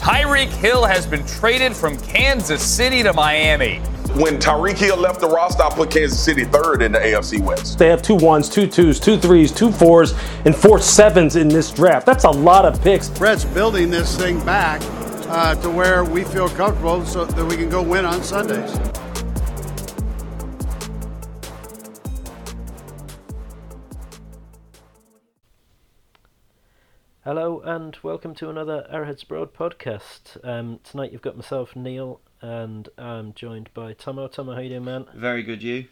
Tyreek Hill has been traded from Kansas City to Miami. When Tyreek Hill left the roster, I put Kansas City third in the AFC West. They have two ones, two twos, two threes, two fours, and four sevens in this draft. That's a lot of picks. Brett's building this thing back uh, to where we feel comfortable so that we can go win on Sundays. Hello and welcome to another Arrowhead Abroad podcast. Um, tonight you've got myself, Neil, and I'm joined by Tomo. Tomo, how you doing, man? Very good, you.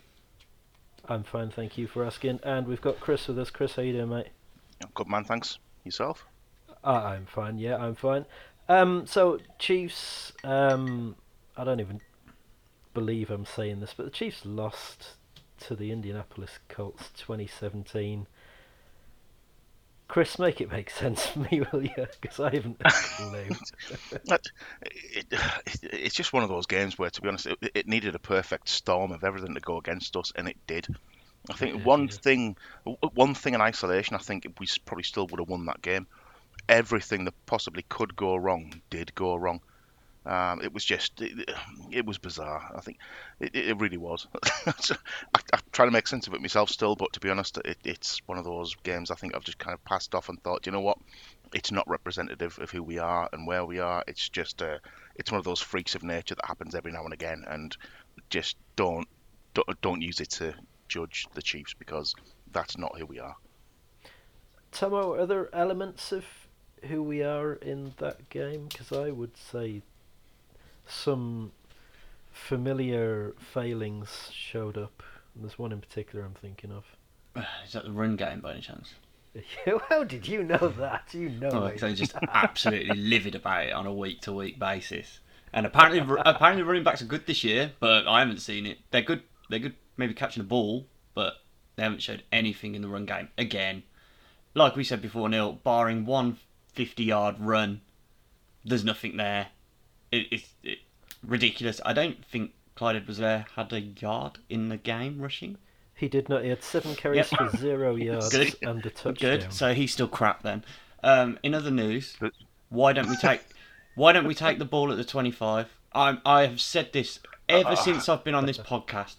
I'm fine, thank you for asking. And we've got Chris with us. Chris, how you doing, mate? Good man, thanks. Yourself? Uh, I'm fine. Yeah, I'm fine. Um, so Chiefs. Um, I don't even believe I'm saying this, but the Chiefs lost to the Indianapolis Colts 2017. Chris, make it make sense for me, will you? Because I haven't it, it, it's just one of those games where, to be honest, it, it, needed a perfect storm of everything to go against us, and it did. I think did, one yeah. thing, one thing in isolation, I think we probably still would have won that game. Everything that possibly could go wrong did go wrong. Um, it was just, it, it was bizarre. I think it, it really was. I, I'm trying to make sense of it myself still, but to be honest, it, it's one of those games I think I've just kind of passed off and thought, you know what, it's not representative of who we are and where we are. It's just, uh, it's one of those freaks of nature that happens every now and again, and just don't, don't, don't use it to judge the Chiefs because that's not who we are. Tomo, are there elements of who we are in that game? Because I would say some familiar failings showed up. There's one in particular I'm thinking of. Is that the run game by any chance? How did you know that? You know Oh. I'm just absolutely livid about it on a week to week basis. And apparently, apparently running backs are good this year, but I haven't seen it. They're good. They're good. Maybe catching the ball, but they haven't showed anything in the run game. Again, like we said before, Neil, barring one 50-yard run, there's nothing there. It, it's it, ridiculous. I don't think Clyde was there had a yard in the game rushing. He did not. He had seven carries Yep. for zero yards Good. and a touchdown. Good. So he's still crap then. Um, in other news, why don't we take why don't we take the ball at the twenty five? I I have said this ever since I've been on this podcast.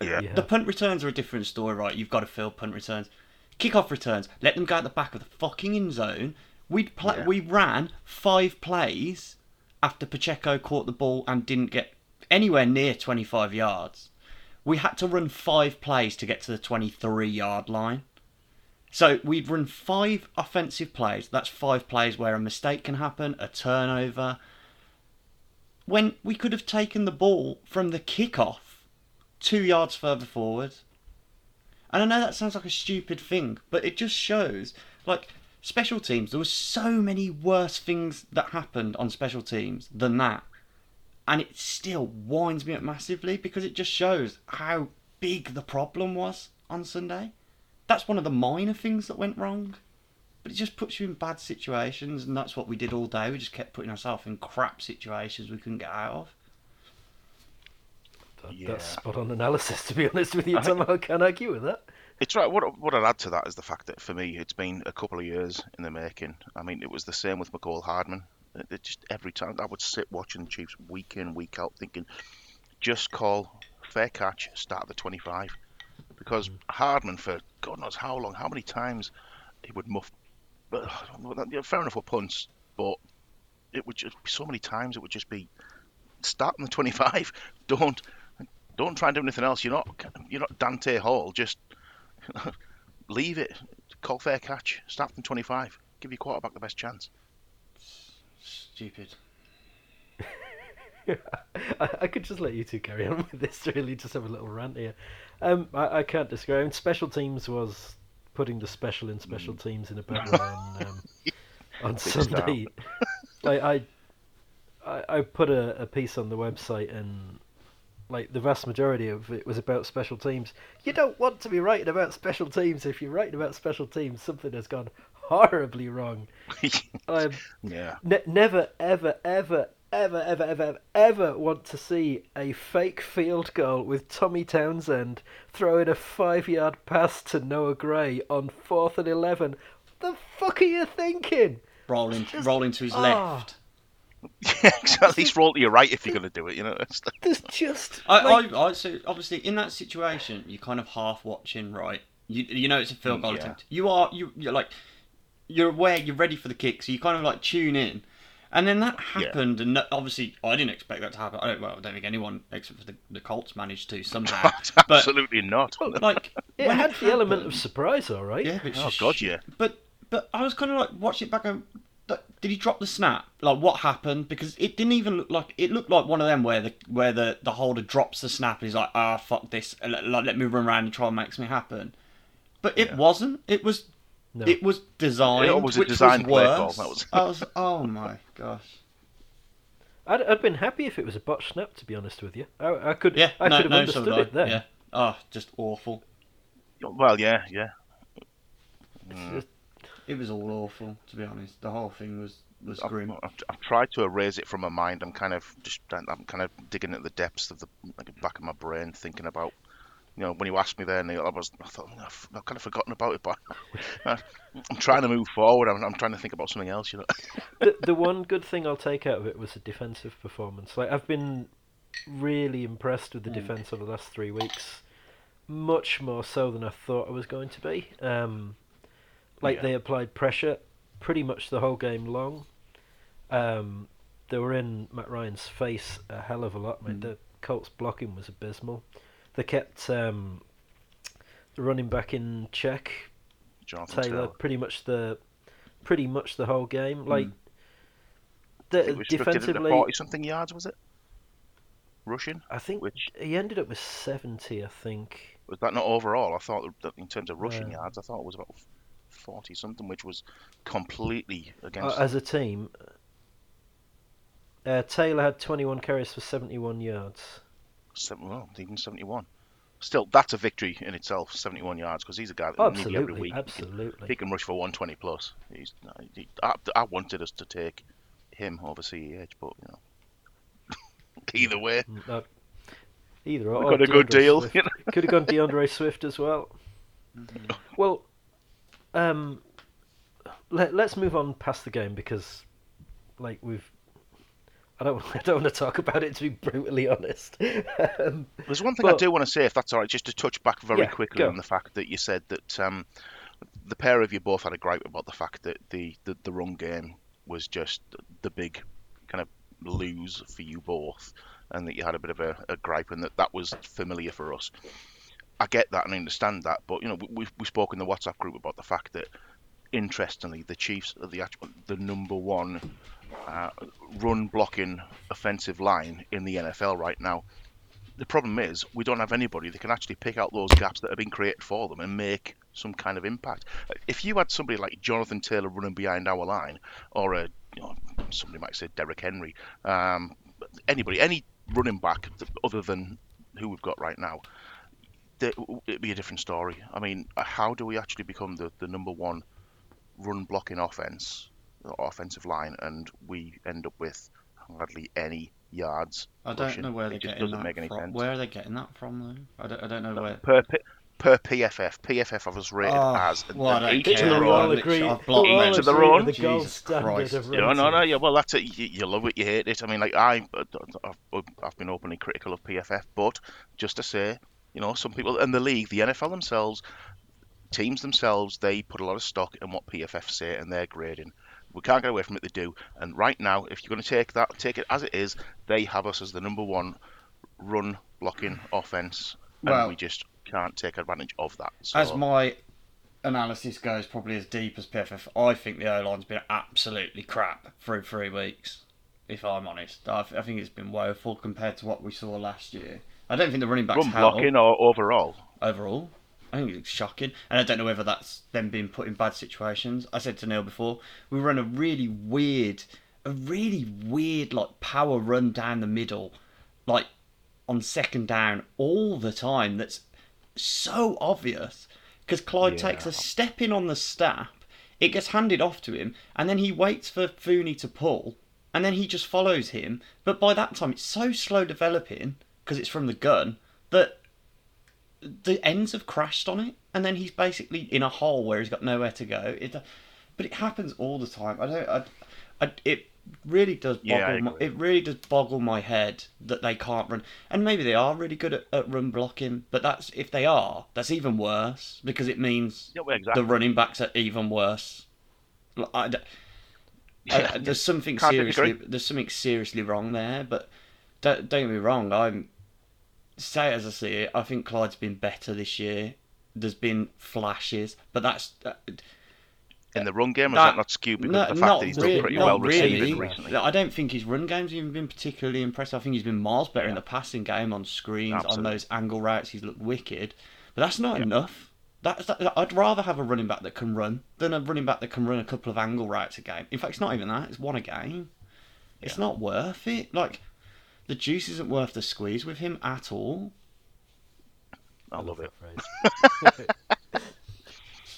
Yeah. Yeah. The punt returns are a different story, right? You've got to fill punt returns. Kickoff returns, let them go at the back of the fucking end zone. We pla Yeah. we ran five plays after Pacheco caught the ball and didn't get anywhere near 25 yards. We had to run five plays to get to the 23 yard line. So we'd run five offensive plays. That's five plays where a mistake can happen, a turnover. When we could have taken the ball from the kickoff two yards further forward. And I know that sounds like a stupid thing, but it just shows, like, special teams, there were so many worse things that happened on special teams than that. And it still winds me up massively because it just shows how big the problem was on Sunday. That's one of the minor things that went wrong. But it just puts you in bad situations, and that's what we did all day. We just kept putting ourselves in crap situations we couldn't get out of. That- Yeah. That's spot on analysis, to be honest with you, Tomo. I can't argue with that. It's right. What what I'd add to that is the fact that for me, it's been a couple of years in the making. I mean, it was the same with Mecole Hardman. It, it just every time I would sit watching the Chiefs week in, week out, thinking, just call fair catch, start at the 25, because mm. Hardman for God knows how long, how many times he would muff. But fair enough with punts, but it would just be so many times it would just be start on the 25. Don't don't try and do anything else. You're not you're not Dante Hall. Just leave it. Call fair catch. Start from 25. Give your quarterback the best chance. Stupid. I, I could just let you two carry on with this, really, just have a little rant here. Um, I, I can't disagree. I mean, special teams was putting the special in special teams in a bad way on, um, on Sunday. I, I, I put a, a piece on the website and like the vast majority of it was about special teams. You don't want to be writing about special teams if you're writing about special teams. Something has gone horribly wrong. Um, yeah. ne- never, ever, ever, ever, ever, ever, ever, ever want to see a fake field goal with Tommy Townsend throwing a five-yard pass to Noah Gray on fourth and eleven. The fuck are you thinking? Rolling, Just- rolling to his ah. left. Yeah, at least roll to your right if you're going to do it. You know, It's There's just I, like, I, I, so obviously in that situation, you're kind of half watching, right? You, you know it's a field goal Yeah. attempt. You are, you, you're like, you're aware, you're ready for the kick, so you kind of like tune in. And then that happened, and obviously I didn't expect that to happen. I don't, well, I don't think anyone except for the, the Colts managed to somehow. but absolutely not. like, it when had the element of happened- surprise, all right. yeah, it's Oh just God, yeah. But but I was kind of like watching it back. And, like, did he drop the snap? Like what happened? Because it didn't even look like it looked like one of them where the where the, the holder drops the snap and he's like, ah, fuck this, let, like, let me run around and try and make something happen. But it wasn't. It was. No. It was designed. It was a designed was play worse. that was- I was. Oh my gosh. I'd, I'd been happy if it was a botch snap, to be honest with you. I, I could, Yeah. I no, could have no, understood so did it then. Yeah. Oh, just awful. Well, yeah, yeah. It was all awful, to be honest. The whole thing was was grim. I've, I've tried to erase it from my mind. I'm kind of just I'm kind of digging at the depths of the like, back of my brain, thinking about. You know, when you asked me there, Neil, I was I thought I've, I've kind of forgotten about it, but I'm trying to move forward. I'm, I'm trying to think about something else. You know. the, the one good thing I'll take out of it was the defensive performance. Like I've been really impressed with the defense over the last three weeks, much more so than I thought I was going to be. Um, like Yeah. they applied pressure pretty much the whole game long. Um, they were in Matt Ryan's face a hell of a lot. Mate. The Colts blocking was abysmal. They kept um, the running back in check Jonathan Taylor Taylor. pretty much the pretty much the whole game. Like I the, think we restricted it to defensively, forty something yards, was it? Rushing I think which- he ended up with seventy. I think. was that not overall? I thought that in terms of rushing yards, I thought it was about forty something, which was completely Uh, against. as a team, uh, Taylor had twenty-one carries for seventy-one yards. Seven, well, even 71. Still, that's a victory in itself, 71 yards, because he's a guy that maybe every Absolutely, week he can, absolutely. he can rush for 120 plus. He's, he, I, I wanted us to take him over CEH, but you know, either way, Mm, uh, either we or. got a good deal. You know? Could have gone D'Andre Swift as well. Well, um, let, let's move on past the game because, like, we've. I don't. I don't want to talk about it to be brutally honest. um, There's one thing I do want to say, if that's all right, just to touch back very Yeah, quickly on the fact that you said that um, the pair of you both had a gripe about the fact that the, the, the run game was just the big kind of lose for you both, and that you had a bit of a, a gripe, and that that was familiar for us. I get that and I understand that, but you know we we spoke in the WhatsApp group about the fact that interestingly the Chiefs are the the number one uh, run blocking offensive line in the NFL right now. The problem is we don't have anybody that can actually pick out those gaps that have been created for them and make some kind of impact. If you had somebody like Jonathan Taylor running behind our line, or a you know, somebody might say Derrick Henry, um, anybody, any running back other than who we've got right now, it'd be a different story. I mean, uh, how do we actually become the, the number one run blocking offense, or offensive line, and we end up with hardly any yards? I don't rushing? know where they're It just getting doesn't that make any from. sense. Where are they getting that from, though? I don't, I don't know where. per per PFF. PFF have us rated Oh, as well, I don't to Didn't their own. I've blocked we'll all. To their own. The gold Jesus standard Christ. of No, no, no. Yeah, well, that's it. You, you love it, you hate it. I mean, like I, I've, I've been openly critical of PFF, but just to say, you know, some people in the league, the NFL themselves, teams themselves, they put a lot of stock in what PFF say and their grading. We can't get away from it. They do. And right now, if you're going to take that, take it as it is. They have us as the number one run blocking mm. offense, and Well- we just can't take advantage of that. So, As my analysis goes, probably as deep as PFF, I think the O line's been absolutely crap through three weeks. If I'm honest, I, I think it's been woeful compared to what we saw last year. I don't think the running backs run blocking or overall. overall. I think it's shocking, and I don't know whether that's them being put in bad situations. I said to Neil before, we run a really weird, a really weird like power run down the middle, like on second down all the time. That's so obvious because Clyde takes a step in on the snap, it gets handed off to him, and then he waits for Thuney to pull, and then he just follows him. But by that time, it's so slow developing because it's from the gun that the ends have crashed on it, and then he's basically in a hole where he's got nowhere to go. It, but it happens all the time. I don't. I, I, it really does boggle. Yeah, my, it really does boggle my head that they can't run. And maybe they are really good at, at run blocking, but that's if they are, that's even worse because it means Yeah, well, exactly. the running backs are even worse. I I- there's something seriously there's something seriously wrong there, but don't, don't get me wrong. I'm say it as I see it. I think Clyde's been better this year. There's been flashes, but that's uh, in the run game, or is that- not skewed because no, of the fact that he's really, done pretty well really. receiving recently? I don't think his run game's even been particularly impressive. I think he's been miles better in the passing game on screens, on those angle routes. He's looked wicked, but that's not enough. That's that, I'd rather have a running back that can run than a running back that can run a couple of angle routes a game. In fact, it's not even that. It's one a game. It's not worth it. Like the juice isn't worth the squeeze with him at all. I love it.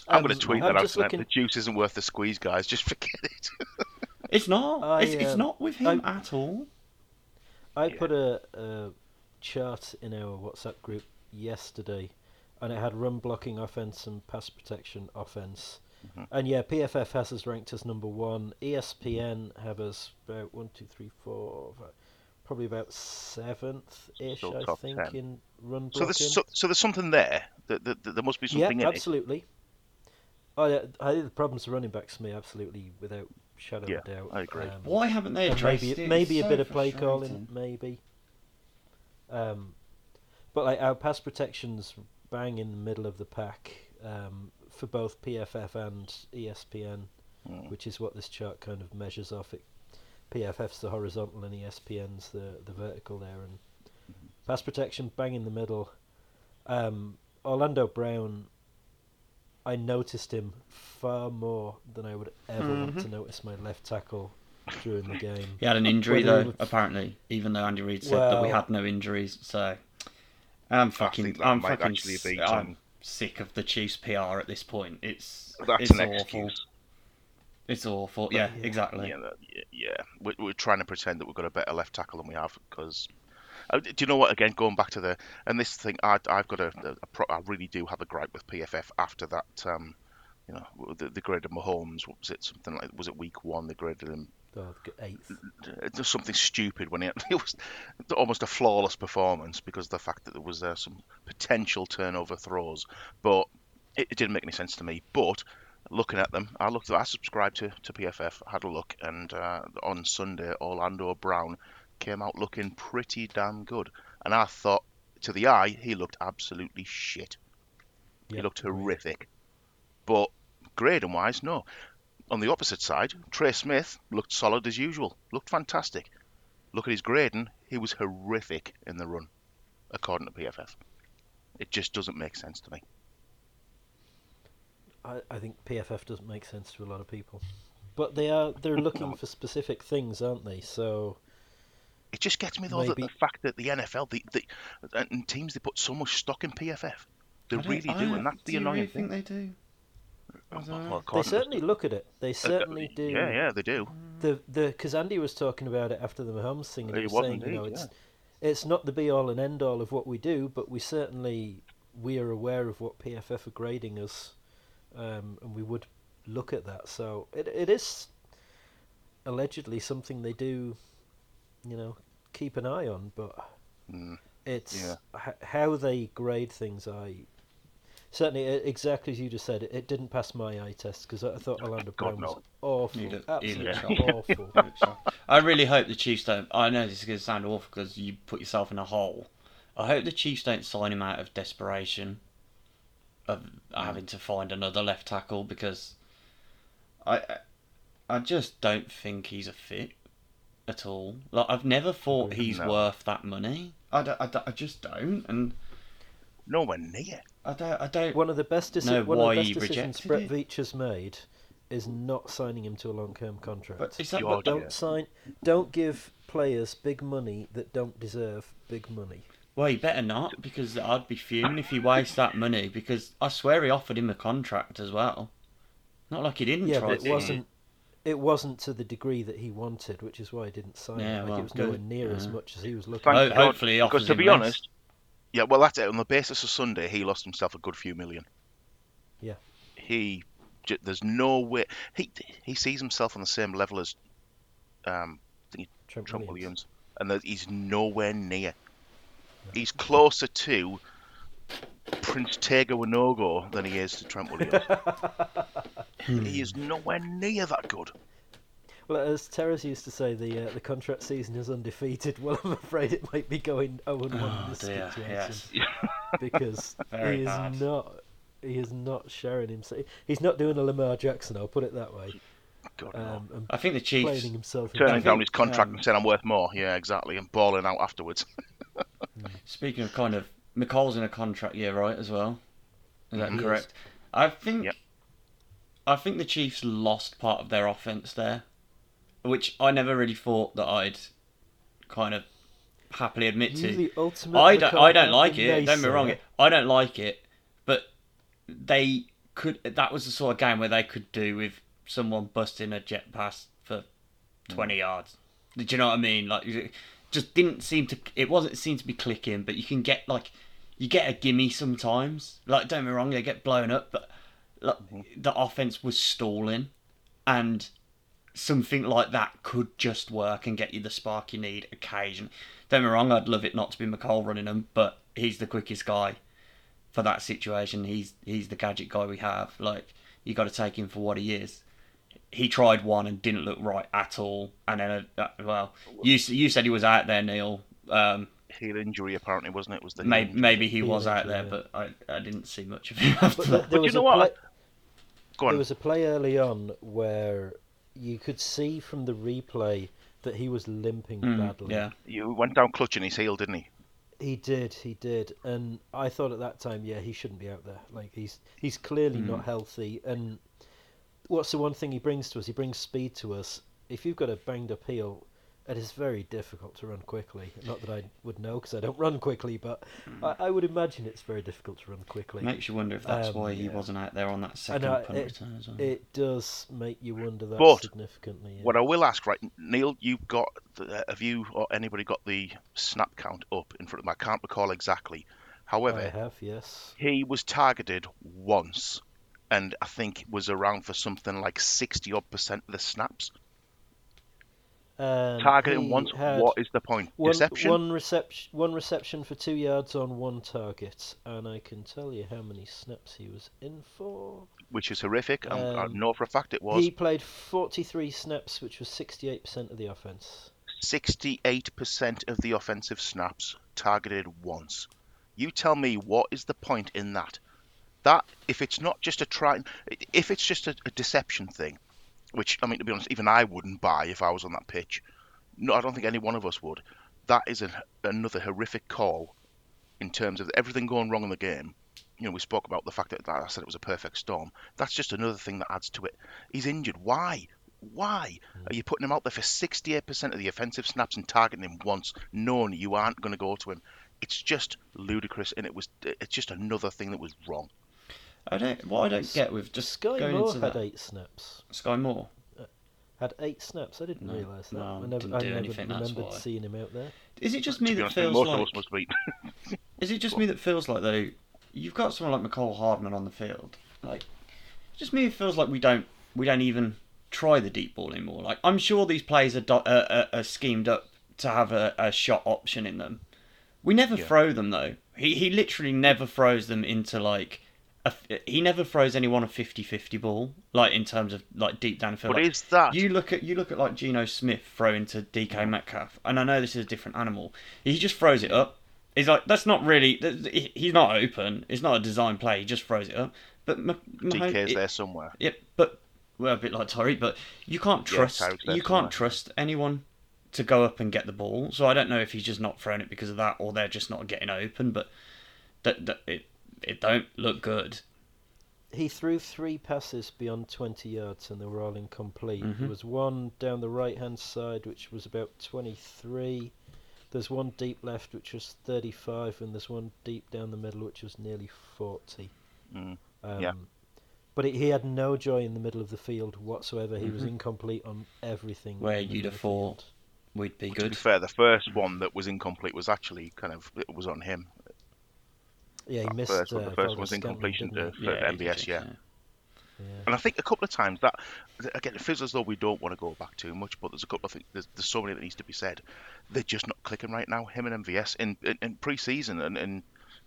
I'm going to tweet I'm that out just tonight. looking- The juice isn't worth the squeeze, guys. Just forget it. It's not. I, it's, it's um, not with him I- at all. I put a, a chart in our WhatsApp group yesterday, and it had run blocking offense and pass protection offense. And yeah, PFF has us ranked as number one. ESPN have us about one, two, three, four, five, probably about seventh ish, Still I think, 10. in run So blocking. there's so, so there's something there. That, that, that there must be yeah, something in it. absolutely. Oh, yeah, I think the problems with running backs for me, absolutely, without shadow Yeah, of a doubt. I agree. Um, Why haven't they addressed maybe it? maybe It's a so bit of play calling, maybe. Um, but like our pass protections bang in the middle of the pack um, for both PFF and ESPN, Hmm. which is what this chart kind of measures off. It PFF's the horizontal and ESPN's the the vertical there, and pass protection bang in the middle. Um, Orlando Brown, I noticed him far more than I would ever want to notice my left tackle during the game. He had an injury Whether though, would- apparently, even though Andy Reid said that we had no injuries. So I'm fucking, I'm fucking, actually s- be I'm sick of the Chiefs PR at this point. It's That's it's an awful. excuse. It's awful. Yeah, yeah. exactly. Yeah, yeah, yeah. We're, we're trying to pretend that we've got a better left tackle than we have because. Uh, do you know what? Again, going back to the and this thing, I, I've got a, a, pro, I really do have a gripe with PFF after that. Um, you know, the, the graded Mahomes. What was it? Something like was it week one? They graded him Oh, g- eighth. it's just something stupid when it, it was almost a flawless performance because of the fact that there was uh, some potential turnover throws, but it, it didn't make any sense to me. But looking at them, I looked, I subscribed to, to PFF, had a look, and uh, on Sunday, Orlando Brown came out looking pretty damn good, and I thought to the eye he looked absolutely shit. he looked horrific, but grading wise, no. On the opposite side, Trey Smith looked solid as usual, looked fantastic. Look at his grading, he was horrific in the run, according to PFF. It just doesn't make sense to me. I, I think PFF doesn't make sense to a lot of people, but they are they're looking for specific things, aren't they? So It just gets me though that the fact that the NFL, the, the uh, and teams, they put so much stock in PFF. They I don't- really I do, and that's the annoying really thing. think they do? I don't know. Well, they certainly look at it. They uh, uh, certainly do. Yeah, yeah, they do. Mm. The the because Andy was talking about it after the Mahomes thing, and he He was was saying, you know, indeed, it's it's not the be all and end all of what we do, but we certainly we are aware of what PFF are grading us, um, and we would look at that. So it it is allegedly something they do, you know, keep an eye on, but Mm, it's yeah. h- how they grade things. I certainly exactly as you just said, it, it didn't pass my eye test because I thought Orlando Brown was no. awful, He absolutely awful. I really hope the Chiefs don't. I know this is going to sound awful because you put yourself in a hole. I hope the Chiefs don't sign him out of desperation of having to find another left tackle because I I- I just don't think he's a fit at all. Like I've never thought he's No. worth that money. I, don't, I, don't- I just don't, and Nowhere near. I don't. I don't. One of the best, deci- know one of why the he best decisions rejected Brett. Veach has made is not signing him to a long-term contract. But is that God, what, don't sign, don't give players big money that don't deserve big money. Well, he better not because I'd be fuming if he wastes that money. Because I swear he offered him a contract as well. Not like he didn't Yeah, try but it to. wasn't. It wasn't to the degree that he wanted, which is why he didn't sign Yeah, it. Like well, it was nowhere good. near as much as he was looking. Thank Ho- hopefully he because to him be less. honest, yeah, well, that's it. On the basis of Sunday, he lost himself a good few million. Yeah. He, there's no way he he sees himself on the same level as um, I think Trent, Trent Williams. Williams, and that he's nowhere near. He's closer to Prince Tega Wanogho than he is to Trent Williams. he is nowhere near that good. Well, as Terrace used to say, the uh, the contract season is undefeated. Well, I'm afraid it might be going 0 and 1 in Oh this dear, situation yes. because he is bad. not he is not sharing himself. He's not doing a Lamar Jackson. I'll put it that way. God. Um, and I think the Chiefs. playing himself. Turning into- down his contract um, and saying I'm worth more. Yeah, exactly, and balling out afterwards. Speaking of kind of, Mecole's in a contract year, right? As well. Is that He is. correct? I think. Yep. I think the Chiefs lost part of their offense there, which I never really thought that I'd kind of happily admit You to. the ultimate I don't. I don't like it. Don't get me wrong. naysayer. I don't like it, but they could. That was the sort of game where they could do with someone busting a jet pass for mm. twenty yards. Do you know what I mean? Like, just didn't seem to. It wasn't seem to be clicking, but you can get like, you get a gimme sometimes. Like, don't me wrong, they get blown up, but like, mm-hmm. the offense was stalling, and something like that could just work and get you the spark you need occasionally. Don't me wrong, I'd love it not to be Mecole running them, but he's the quickest guy for that situation. He's he's the gadget guy we have. Like you got to take him for what he is. He tried one and didn't look right at all. And then, uh, well, you you said he was out there, Neil. Um, Heel injury apparently, wasn't it? Was the maybe maybe he Heel was out injury, there, yeah. but I, I didn't see much of him after But there, that. there you was know a what? play, Go on. there was a play early on where you could see from the replay that he was limping Mm, badly. yeah, You went down clutching his heel, didn't he? He did, he did, and I thought at that time, yeah, he shouldn't be out there. Like he's he's clearly Mm. not healthy. And what's the one thing he brings to us? He brings speed to us. If you've got a banged up heel, it is very difficult to run quickly. Not that I would know because I don't run quickly, but Mm. I, I would imagine it's very difficult to run quickly. makes you wonder if that's Um, why he yeah. wasn't out there on that second know, punt it, return as well. it does make you wonder that But significantly. yeah. What I will ask, right, Neil, you've got, the, have you or anybody got the snap count up in front of them? I can't recall exactly. However, I have, yes. he was targeted once, and I think was around for something like sixty odd percent of the snaps. Um, Targeting once, what is the point? one, Deception. One reception, one reception for two yards on one target, and I can tell you how many snaps he was in for. which is horrific. and I Um, know for a fact it was He played 43 snaps, which was 68% of the offense. 68% of the offensive snaps targeted once. You tell me what is the point in that? That if it's not just a try, if it's just a, a deception thing, which I mean to be honest, even I wouldn't buy if I was on that pitch. No, I don't think any one of us would. That is a, another horrific call in terms of everything going wrong in the game. You know, we spoke about the fact that I said it was a perfect storm. That's just another thing that adds to it. He's injured. Why? Why hmm. are you putting him out there for 68% of the offensive snaps and targeting him once, knowing you aren't going to go to him? It's just ludicrous, and it was. It's just another thing that was wrong. I don't. What I don't get with just Sky going Moore into had that. eight snaps. Skyy Moore. Had eight snaps. I didn't No, realise that. no, I never, didn't I do never anything, that's remembered why. seeing him out there. Is it just To me be that honest, feels most of like? us must be. Is it just me that feels like though? You've got someone like Mecole Hardman on the field. Like, just me. It feels like we don't. We don't even try the deep ball anymore. Like, I'm sure these plays are, do, uh, are, are schemed up to have a, a shot option in them. We never Yeah. throw them though. He he literally never throws them into like. A, he never throws anyone a 50-50 ball, like in terms of like deep down the field. But Like, is that you look at you look at like Geno Smith throwing to DK Metcalf, and I know this is a different animal. He just throws it up. He's like, that's not really. He's not open. It's not a design play. He just throws it up. But Mah- DK's it- there somewhere? yeah, but we're a bit like Tyreek, but you can't trust. There you can't trust anyone to go up and get the ball. So I don't know if he's just not throwing it because of that, or they're just not getting open. But that, that it it don't look good. He threw three passes beyond 20 yards and they were all incomplete. Mhm. There was one down the right hand side which was about 23. There's one deep left which was 35, and there's one deep down the middle which was nearly 40. Mm, Um, yeah. But he, he had no joy in the middle of the field whatsoever. He was Mhm. incomplete on everything. Where you'd have of thought we'd be good. To be good. fair, the first one that was incomplete was actually kind of it was on him. Yeah, he That missed. first one- uh, the first Valdes was Scantling, incompletion to- he? for he MVS, did, yeah. And I think a couple of times that again it feels as though we don't want to go back too much, but there's a couple of things. There's, there's so many that needs to be said. They're just not clicking right now. Him and MVS in in, in pre-season and in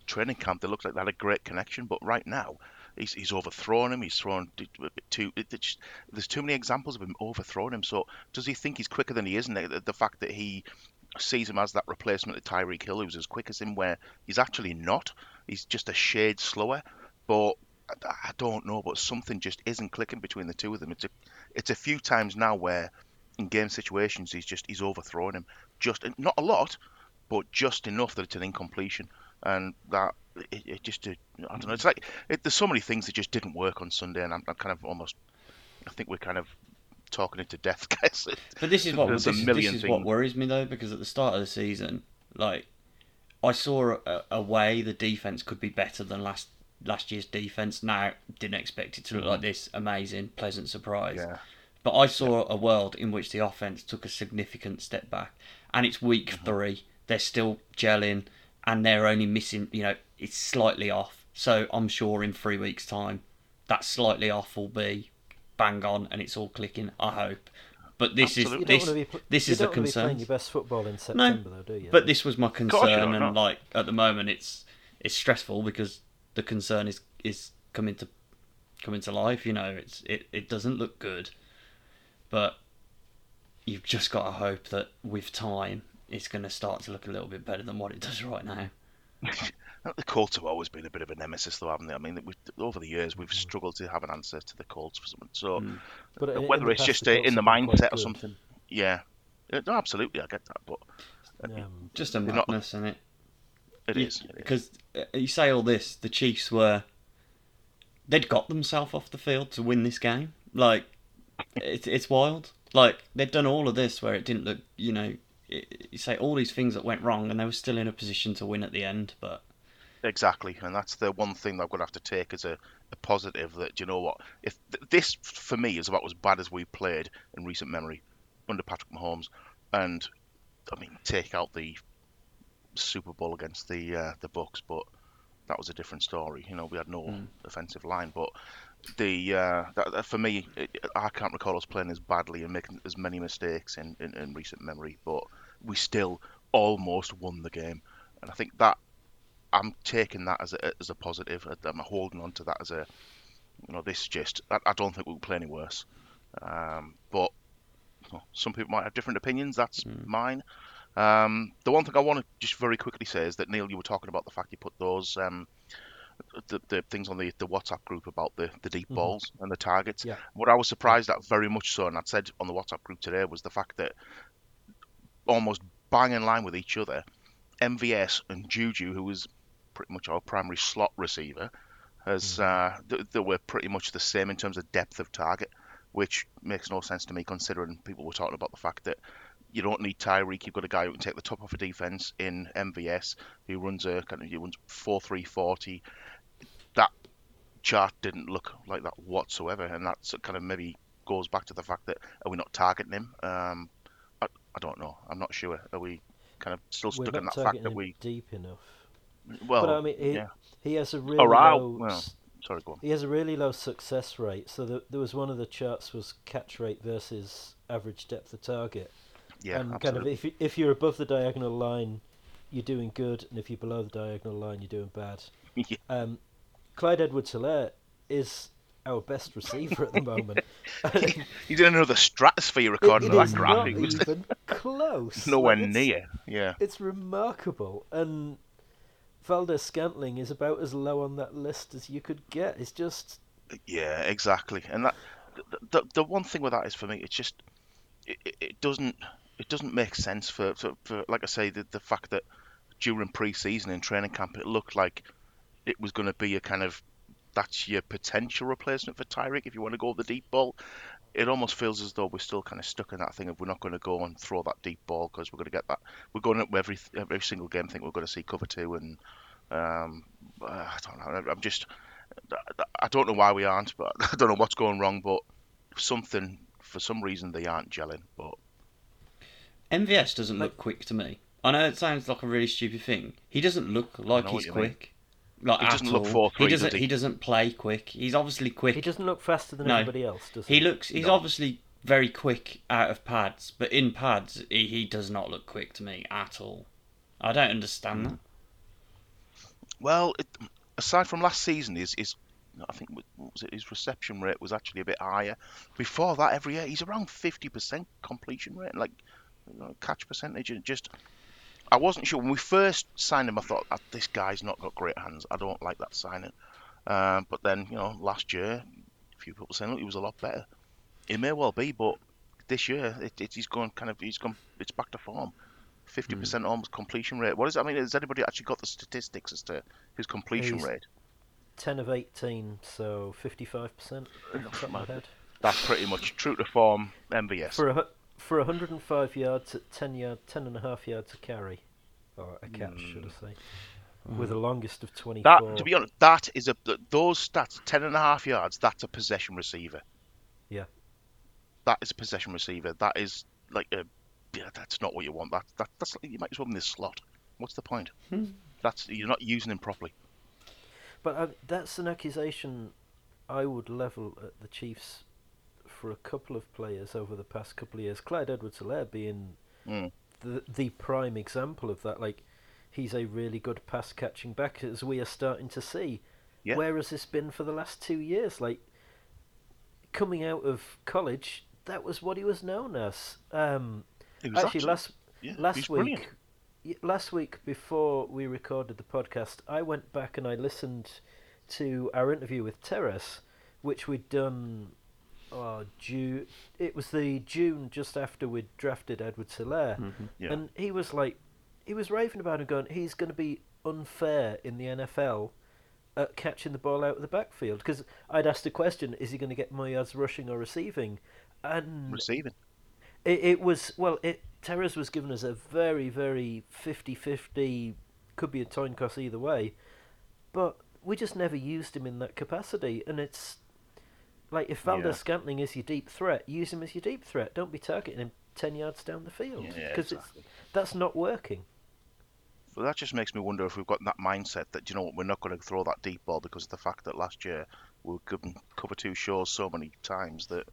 training camp, they looked like they had a great connection, but right now. He's, he's overthrown him. He's thrown a bit too. It, it just, there's too many examples of him overthrowing him. So does he think he's quicker than he is? And the, the fact that he sees him as that replacement of Tyreek Hill, who's as quick as him, where he's actually not. He's just a shade slower. But I, I don't know, but something just isn't clicking between the two of them. It's a, it's a few times now where in game situations he's just he's overthrowing him, just not a lot, but just enough that it's an incompletion, and that it, it just I don't know. It's like it, there's so many things that just didn't work on Sunday, and I'm, I'm kind of almost I think we're kind of talking it to death, guys. But this is what this, a is- million this is what things. worries me though, because at the start of the season, like I saw a, a way the defense could be better than last last year's defense. Now didn't expect it to look like this. Amazing, pleasant surprise. Yeah. But I saw a world in which the offense took a significant step back, and it's week Mm-hmm. three. They're still gelling, and they're only missing. You know, it's slightly off. So I'm sure in three weeks' time, that slightly off will be bang on, and it's all clicking. I hope. But this Absolutely. is You don't this want to be, pl- this you is the don't want concern. playing your best football in No, September, though, do you? but this was my concern, don't, and like at the moment, it's it's stressful because the concern is is coming to coming to life. You know, it's it, it doesn't look good, but you've just got to hope that with time, it's going to start to look a little bit better than what it does right now. The Colts have always been a bit of a nemesis, though, haven't they? I mean, we over the years we've struggled to have an answer to the Colts for something. So But in- in whether it's past, just the uh, in the have been quite mindset or something, yeah. Uh, No, absolutely, I get that, but Um, Just a You're not- madness, isn't it? it You- is. it is. because uh, you say all this, the Chiefs were they'd got themselves off the field to win this game. Like it's it's wild. Like they'd done all of this where it didn't look, you know, it, you say all these things that went wrong, and they were still in a position to win at the end. But Exactly, and that's the one thing that I'm going to have to take as a, a positive. That you know what? If th- this for me is about as bad as we played in recent memory under Patrick Mahomes, and I mean take out the Super Bowl against the uh, the Bucks, but that was a different story. You know, we had no offensive line, but the uh, that, that for me, it, I can't recall us playing as badly and making as many mistakes in, in, in recent memory, but we still almost won the game, and I think that I'm taking that as a as a positive. I'm holding on to that as a you know this just I, I don't think we'll play any worse. Um, but well, some people might have different opinions. That's mine. Um, the one thing I want to just very quickly say is that Neil, you were talking about the fact you put those um, the, the things on the, the WhatsApp group about the, the deep balls and the targets. Yeah. What I was surprised at very much so, and I'd said on the WhatsApp group today, was the fact that almost bang in line with each other, MVS and Juju, who was pretty much our primary slot receiver, has uh, th- they were pretty much the same in terms of depth of target, which makes no sense to me considering people were talking about the fact that you don't need Tyreek. You've got a guy who can take the top off a defense in MVS, who runs a kind of he runs four three forty. That chart didn't look like that whatsoever, and that's kind of maybe goes back to the fact that are we not targeting him? Um, I, I don't know. I'm not sure. Are we kind of still we're stuck in that fact that we? deep enough. Well, but I mean, he, yeah. he has a really Or low. Well, sorry, go on. He has a really low success rate. So the, there was one of the charts was catch rate versus average depth of target. Yeah, and kind of if you, if you're above the diagonal line, you're doing good, and if you're below the diagonal line, you're doing bad. Yeah. Um, Clyde Edwards-Hilaire is our best receiver at the moment. He's in another stratosphere It- according it to is that not graphic. it? even close. Nowhere Like, near. Yeah. It's remarkable, and Valdes-Scantling is about as low on that list as you could get. It's just Yeah, exactly. And that the, the the one thing with that is for me, it's just it, it- doesn't it doesn't make sense for, for, for like I say the the fact that during pre-season and training camp it looked like it was going to be a kind of that's your potential replacement for Tyreek if you want to go with the deep ball. It almost feels as though we're still kind of stuck in that thing of we're not going to go and throw that deep ball because we're going to get that. We're going up every every single game. think we're going to see cover two and um, I don't know. I'm just I don't know why we aren't, but I don't know what's going wrong. But something for some reason they aren't gelling. But MVS doesn't look quick to me. I know it sounds like a really stupid thing. He doesn't look like he's quick. mean. Quick. Like He at doesn't look all. 4'3", He doesn't. does he? doesn't play quick. He's obviously quick. He doesn't look faster than No. everybody else, does he? He looks. He's obviously very quick out of pads, but in pads, he, he does not look quick to me at all. I don't understand hmm. that. Well, it, aside from last season, his, his I think what was it, his reception rate was actually a bit higher. Before that, every year he's around fifty percent completion rate, like you know, catch percentage, and just. I wasn't sure when we first signed him. I thought "Ah, this guy's not got great hands. I don't like that signing. Um, but then you know, last year, a few people saying look, he was a lot better. It may well be, but this year it, it, he's gone kind of he's gone. It's back to form. Fifty percent almost completion rate. What is? it? I mean, has anybody actually got the statistics as to his completion He's- rate? 10 of 18, so 55% off the top of my head. That's pretty much true to form MVS. For a, for 105 yards at 10 yard, 10 and a half yards a carry, or a catch, hmm. should I say, hmm. with a longest of 24. that, to be honest, that is a th- those stats, ten and a half yards. That's a possession receiver. Yeah. That is a possession receiver. That is like a. Yeah, that's not what you want. That, that that's you might as well in this slot. What's the point? Hmm. That's you're not using him properly. But uh, that's an accusation I would level at the Chiefs for a couple of players over the past couple of years. Clyde Edwards-Hilaire being Mm. the the prime example of that. Like, he's a really good pass catching back, as we are starting to see. Yeah. Where has this been for the last two years? Like, coming out of college, that was what he was known as. Um, was actually, last yeah, last week brilliant. last week before we recorded the podcast i went back and i listened to our interview with Terrace, which we'd done oh, June it was the june just after we'd drafted edward Hilaire, mm-hmm. Yeah. and he was like he was raving about him going he's going to be unfair in the nfl at catching the ball out of the backfield because i'd asked the question is he going to get more yards rushing or receiving and Receiving. it, it was well. It Terrace was given us a very, very 50-50, could be a coin cost either way, but we just never used him in that capacity. And it's like if Valdes Yeah. Scantling is your deep threat, use him as your deep threat. Don't be targeting him ten yards down the field Yeah, because exactly. that's not working. Well, that just makes me wonder if we've got that mindset that you know what, we're not going to throw that deep ball because of the fact that last year we were given cover two shows so many times that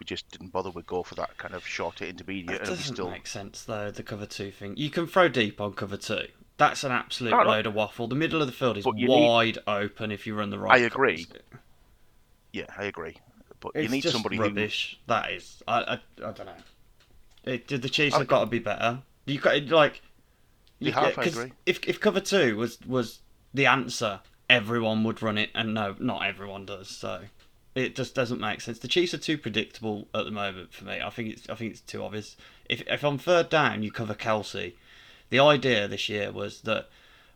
we just didn't bother with go for that kind of shorter intermediate, It and we doesn't still make sense though. The cover two thing. You can throw deep on cover two. That's an absolute No, no. load of waffle. The middle of the field is But you need- wide open if you run the right. I agree. covers. Yeah, I agree. But It's you need just somebody rubbish. That is. I. I, I don't know. It, the Chiefs I- have got to be better. You got like. You- have, I 'cause agree. If if cover two was was the answer, everyone would run it, and no, not everyone does. So. It just doesn't make sense. The Chiefs are too predictable at the moment for me. I think it's I think it's too obvious. If if on third down you cover Kelsey, the idea this year was that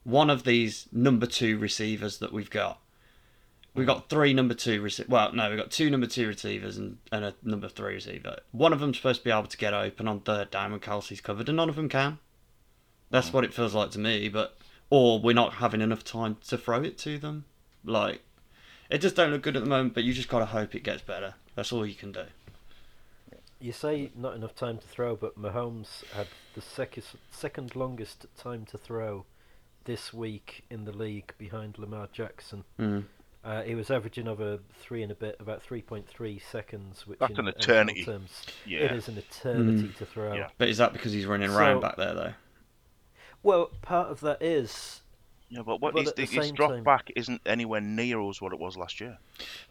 one of these number two receivers that we've got, we've got three number two receivers. Well, no, we've got two number two receivers and, and a number three receiver. One of them's supposed to be able to get open on third down when Kelsey's covered, and none of them can. That's what it feels like to me. But or we're not having enough time to throw it to them. Like it just don't look good at the moment. But you just gotta hope it gets better. That's all you can do. You say not enough time to throw, but Mahomes had the second second longest time to throw this week in the league behind Lamar Jackson. Mm. Uh, he was averaging over three and a bit, about 3.3 seconds, which That's in an NFL eternity. Terms, Yeah. It is an eternity Mm. to throw. Yeah. But is that because he's running So- around back there though? Well, part of that is Yeah, but what But his, the his drop time- back isn't anywhere near as what it was last year.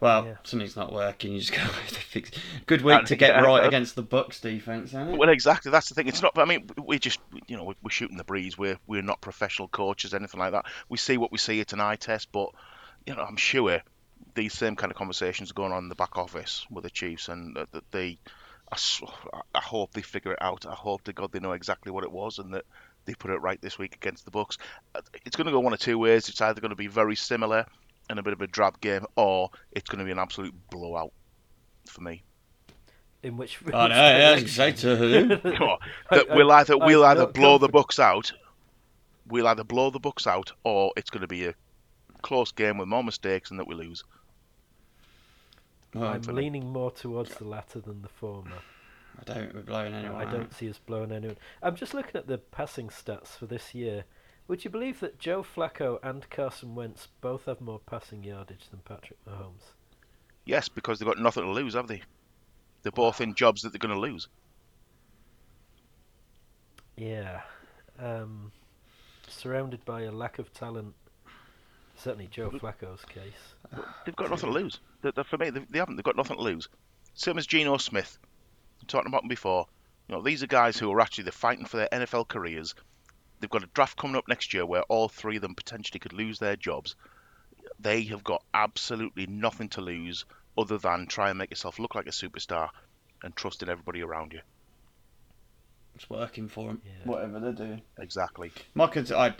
Well, Yeah. something's not working. You just go to fix. Good week And- to get yeah, right uh, against the Bucks defense, isn't it? Well, exactly. That's the thing. It's not. I mean, we just, you know, we're, we're shooting the breeze. We're we're not professional coaches, anything like that. We see what we see. It's an eye test, but you know, I'm sure these same kind of conversations are going on in the back office with the Chiefs, and that that they. I, s- I hope they figure it out. I hope to God they know exactly what it was, and that they put it right this week against the Bucks. Uh, it's going to go one of two ways. It's either going to be very similar and a bit of a drab game, or it's going to be an absolute blowout for me. in which. I know, yeah, say? Come on. That we'll either we'll either blow the confident. Bucks out. We'll either blow the Bucks out, or it's going to be a close game with more mistakes and that we lose. Well, I'm for me. leaning more towards the latter than the former. I don't. We're blowing anyone I out. don't see us blowing anyone. I'm just looking at the passing stats for this year, Would you believe that Joe Flacco and Carson Wentz both have more passing yardage than Patrick Mahomes? Yes, because they've got nothing to lose, have they? They're both in jobs that they're going to lose. Yeah. Um, surrounded by a lack of talent. Certainly Joe Flacco's case. They've got nothing to lose. They, they, for me, they, they haven't. They've got nothing to lose. Same as Geno Smith. I'm talking about them before. You know, these are guys who are actually they're fighting for their NFL careers. They've got a draft coming up next year where all three of them potentially could lose their jobs. They have got absolutely nothing to lose other than try and make yourself look like a superstar and trust in everybody around you. It's working for them. Yeah. Whatever they're doing. Exactly. My cons- I,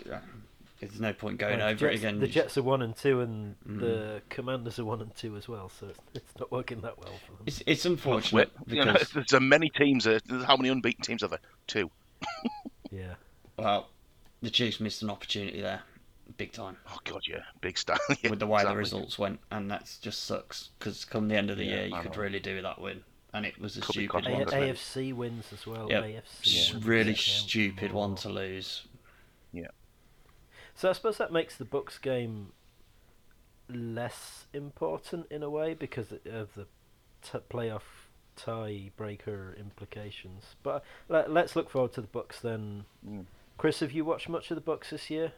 there's no point going Like, over it again. The Jets are one and two, and Mm. the Commanders are one and two as well. So it's, it's not working that well for them. It's it's unfortunate You know, because there's so many teams. uh, How many unbeaten teams are there? Two. Yeah. well, the Chiefs missed an opportunity there, big time, Oh god, yeah, big star. Yeah, with the way the results went, and that just sucks because come the end of the Yeah, year, you I could know. really do with that win, and it was a Could stupid cost one. A- Wins, to mate. lose. AFC wins as well. Yep. AFC It's wins really count stupid one to lose. So I suppose that makes the Bucks game less important in a way because of the t- playoff tiebreaker implications. But let, let's look forward to the Bucks then. Mm. Chris, have you watched much of the Bucks this year?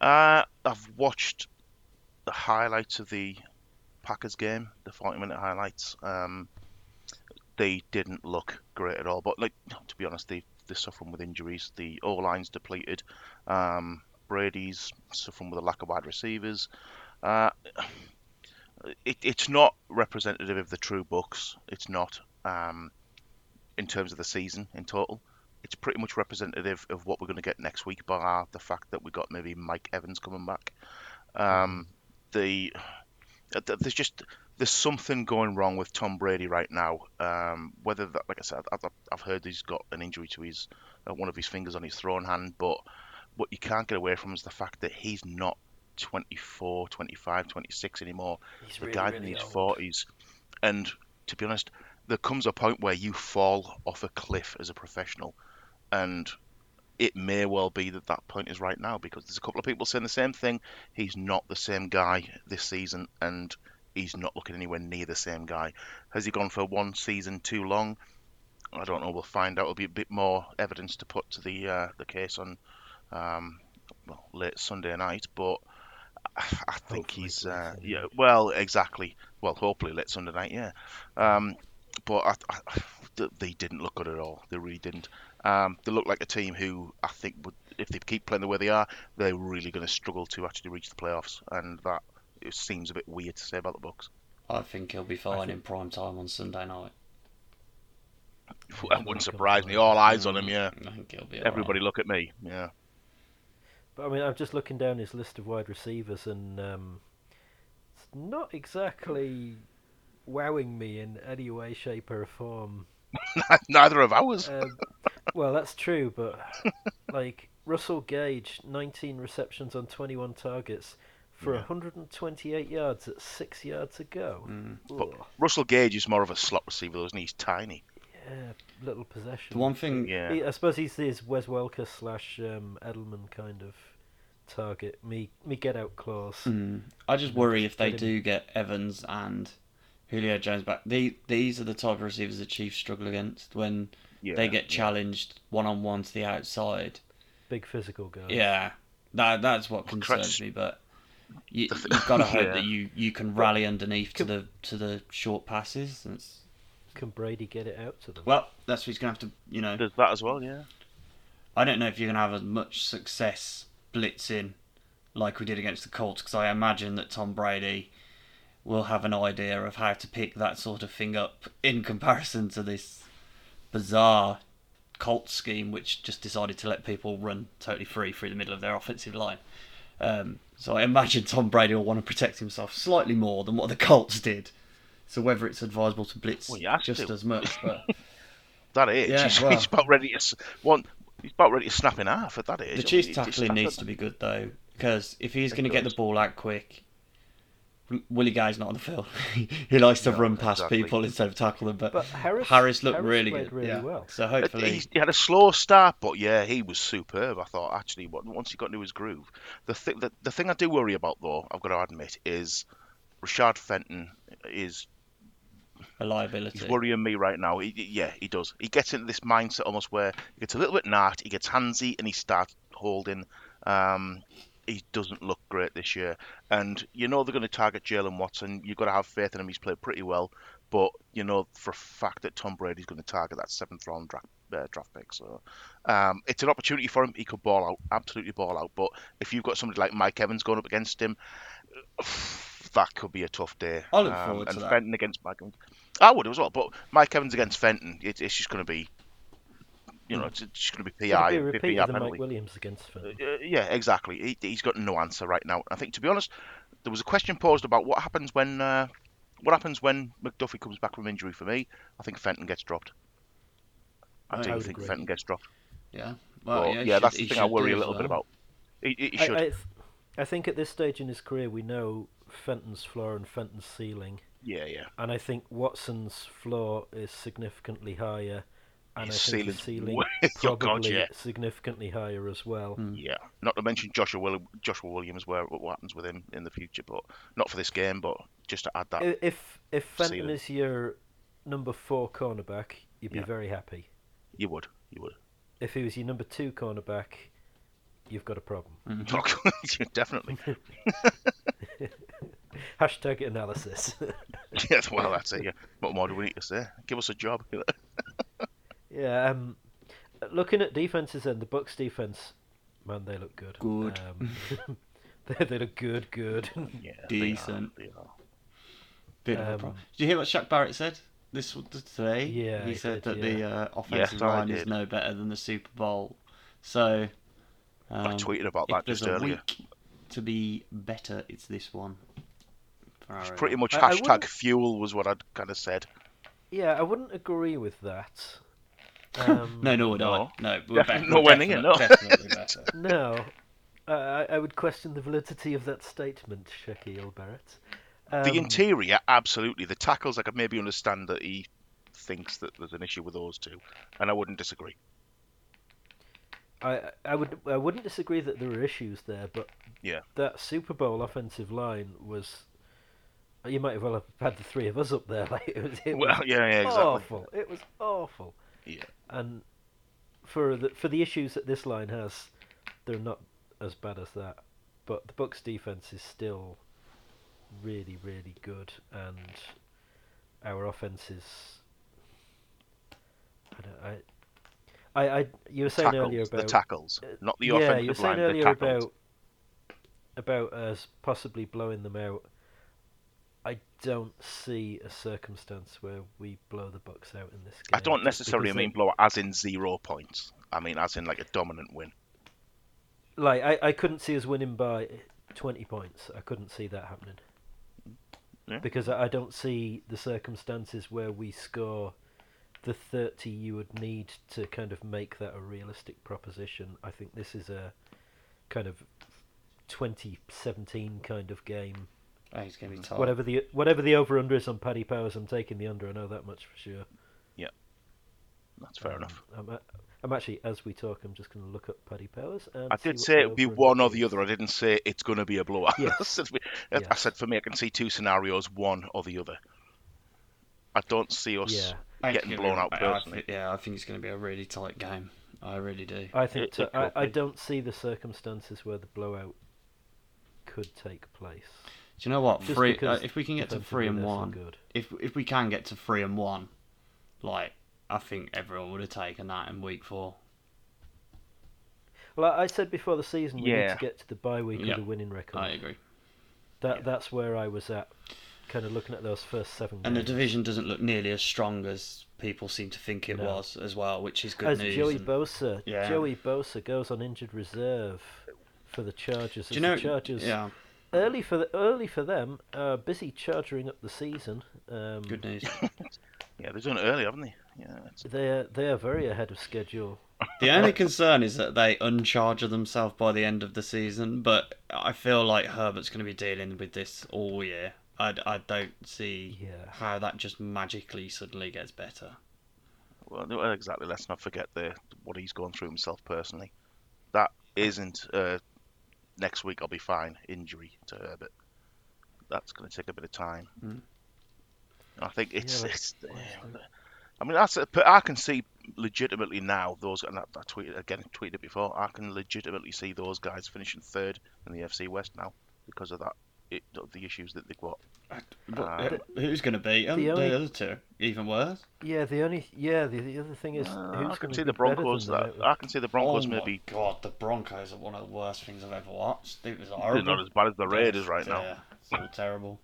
Uh, I've watched the highlights of the Packers game, the 40 minute highlights. Um, they didn't look great at all. But like to be honest, they they're suffering with injuries. The O line's depleted. Um, Brady's suffering with a lack of wide receivers. Uh, it, it's not representative of the true Bucks. It's not um, in terms of the season in total. It's pretty much representative of what we're going to get next week, bar the fact that we got maybe Mike Evans coming back. Um, the uh, there's just there's something going wrong with Tom Brady right now. Um, whether that, like I said, I've, I've heard he's got an injury to his uh, one of his fingers on his throwing hand, but what you can't get away from is the fact that he's not 24, 25, 26 anymore. He's the really, guy's in his old. 40s, and to be honest, there comes a point where you fall off a cliff as a professional, and it may well be that that point is right now because there's a couple of people saying the same thing. He's not the same guy this season, and he's not looking anywhere near the same guy. Has he gone for one season too long? I don't know. We'll find out. There'll be a bit more evidence to put to the uh, the case on um, well late Sunday night, but I think Hopefully he's uh, yeah. Well, exactly. Well, hopefully late Sunday night, yeah. Um, but I, I, they didn't look good at all. They really didn't. Um, they look like a team who I think would, if they keep playing the way they are, they're really going to struggle to actually reach the playoffs, and that it seems a bit weird to say about the Bucks. I think he'll be fine think- in prime time on Sunday night. That wouldn't surprise me. All eyes on him, yeah. I think he'll be. Everybody look at me, yeah. But I mean, I'm just looking down his list of wide receivers, and um, it's not exactly wowing me in any way, shape, or form. Neither of ours. Um, well, that's true, but like Russell Gage, 19 receptions on 21 targets for Yeah. 128 yards at six yards to go. Mm. But Russell Gage is more of a slot receiver, isn't he? He's tiny. yeah, little possession. The one thing, Yeah. He- I suppose he's his Wes Welker slash um, Edelman kind of target. Me, me get out clause. Mm. I just worry if they Get him. do get Evans and Julio Jones back. The, these are the type of receivers the Chiefs struggle against when Yeah. they get challenged one on one to the outside. Big physical guy. Yeah, that that's what Well, concerns Kretsch- me. But you, you've got to hope Yeah. that you, you can rally underneath to the to the short passes. That's, Can Brady get it out to them? well, that's what he's gonna have to. You know, Does that as well, yeah. I don't know if you're gonna have as much success blitzing like we did against the Colts because I imagine that Tom Brady will have an idea of how to pick that sort of thing up in comparison to this bizarre Colts scheme which just decided to let people run totally free through the middle of their offensive line. Um, so I imagine Tom Brady will want to protect himself slightly more than what the Colts did. So whether it's advisable to blitz Well, you have just to. as much, but That age, Yeah, he's, well- he's about ready to s- one. He's about ready to snap in half at that age. The I Chiefs mean, he just tackling needs to be good though, because if he's going to get the ball out quick, Willie Guy's not on the field. he likes to No, run past exactly. people instead of tackle them. But, But Harris, looked Harris really good. really yeah. well. So hopefully, He, he had a slow start, but yeah, he was superb. I thought actually, once he got into his groove, the thing the, the thing I do worry about though, I've got to admit, is Rashad Fenton is a liability. he's worrying me right now. He, yeah, he does. He gets into this mindset almost where he gets a little bit nart, he gets handsy, and he starts holding. Um, he doesn't look great this year, and you know they're going to target Jaylen Watson. You've got to have faith in him. He's played pretty well, but you know for a fact that Tom Brady's going to target that seventh round draft, uh, draft pick. So um, it's an opportunity for him. He could ball out, absolutely ball out. But if you've got somebody like Mike Evans going up against him, that could be a tough day. I look Um, forward to and that. Fenton against Mike Evans. I would as well, but Mike Evans against Fenton, it, it's just going to be, you know, it's just going to be It'll PI, be a PI of the penalty. Mike Williams against Fenton. Uh, yeah, exactly. He, he's got no answer right now. I think, to be honest, there was a question posed about what happens when uh, what happens when McDuffie comes back from injury. For me, I think Fenton gets dropped. I I do would think agree. Fenton gets dropped. yeah. Well, Well, yeah, yeah, he that's should- the thing I should worry a as little bit about. He, he, he I, should. I, I think at this stage in his career, we know Fenton's floor and Fenton's ceiling, yeah, yeah. and I think Watson's floor is significantly higher, and His I think his ceiling's ceiling way- oh, God, probably yeah. significantly higher as well. Hmm. Yeah, not to mention Joshua Will- Joshua Williams, where what happens with him in the future, but not for this game, but just to add that. If if Fenton ceiling. is your number four cornerback, you'd be Yeah. very happy. You would, you would. If he was your number two cornerback, you've got a problem. Definitely. Hashtag analysis. yes, well, that's it. Yeah. What more do we need to say? Give us a job. yeah. Um, looking at defenses and the Bucks defense, man, they look good. Good. Um, they, they look good. Good. Yeah, they are, Decent. they are. Bit of a Um, problem. Did you hear what Shaq Barrett said this today? Yeah, he he said did, that the uh, offensive Yes, line is no better than the Super Bowl. So um, I tweeted about that just earlier. week to be better, it's this one. For It's pretty uh, much I- I hashtag wouldn't- fuel was what I'd kind of said. yeah, I wouldn't agree with that. Um, No, no, would No. I. No, we're, Definitely be- we're near, no. definitely better. No, I, I I would question the validity of that statement, Shaquille Barrett. Um, The interior, absolutely. The tackles, I could maybe understand that he thinks that there's an issue with those two, and I wouldn't disagree. I I would I wouldn't disagree that there were issues there, but Yeah. that Super Bowl offensive line was. You might as well have had the three of us up there. Like it was, it Well, was yeah, yeah, exactly. awful. It was awful. Yeah. And for the for the issues that this line has, they're not as bad as that. But the Bucks defense is still really really good, and our offense is. I don't. I, I, I you were saying earlier about the tackles, uh, not the yeah, offensive you were saying line, earlier about about us possibly blowing them out. Don't see a circumstance where we blow the Bucks out in this game. I don't necessarily mean they- blow as in zero points. I mean as in like a dominant win. like I, I couldn't see us winning by twenty points. I couldn't see that happening. Yeah. Because I, I don't see the circumstances where we score the thirty you would need to kind of make that a realistic proposition. I think this is a kind of 2017 kind of game. Oh, he's going to be tight. Whatever the whatever the over under is on Paddy Powers, I'm taking the under. I know that much for sure. Yeah, that's fair Um, enough. I'm, a- I'm actually, as we talk, I'm just going to look up Paddy Powers. And I did say it would be one or the other. I didn't say it's going to be a blowout. Yes. I said I Yes. said for me, I can see two scenarios, one or the other. I don't see us Yeah, I getting blown be- out I- I personally. yeah, I think it's going to be a really tight game. I really do. I think It- so. it I, I don't see the circumstances where the blowout could take place. Do you know what? Just Three. Uh, if we can get to three and one, good. if if we can get to three and one, like I think everyone would have taken that in week four. Well, I, said before the season we need to get to the bye week Yeah, with a winning record. I agree. That that's where I was at, kind of looking at those first seven. And the division doesn't look nearly as strong as people seem to think it No. was as well, which is good As news. Joey and- Bosa, Yeah. Joey Bosa goes on injured reserve for the Chargers. Do you know? the Chargers Yeah, early for the early for them, uh, busy charging up the season. Um, good news. Yeah, they've done it early, haven't they? Yeah. It's, They are they are very ahead of schedule. The only concern is that they uncharger themselves by the end of the season, but I feel like Herbert's going to be dealing with this all year. I, I don't see Yeah. how that just magically suddenly gets better. Well, exactly. Let's not forget the what he's gone through himself personally. That isn't uh, next week. I'll be fine. Injury to Herbert. That's going to take a bit of time. Mm. I think it's. Yeah, it's I mean, that's. I can see legitimately now those. And I, I tweeted again, tweeted it before. I can legitimately see those guys finishing third in the AFC West now because of that. It, the issues that they've got. But, Uh, who's going to beat them? the The, other two, even worse. Yeah, the only yeah the, the other thing is Uh, who's I going can to see be the Broncos. Better than That, I can see the Broncos oh maybe. my god, the Broncos are one of the worst things I've ever watched. It was They're horrible. not as bad as the Raiders right now. Yeah, it's all terrible.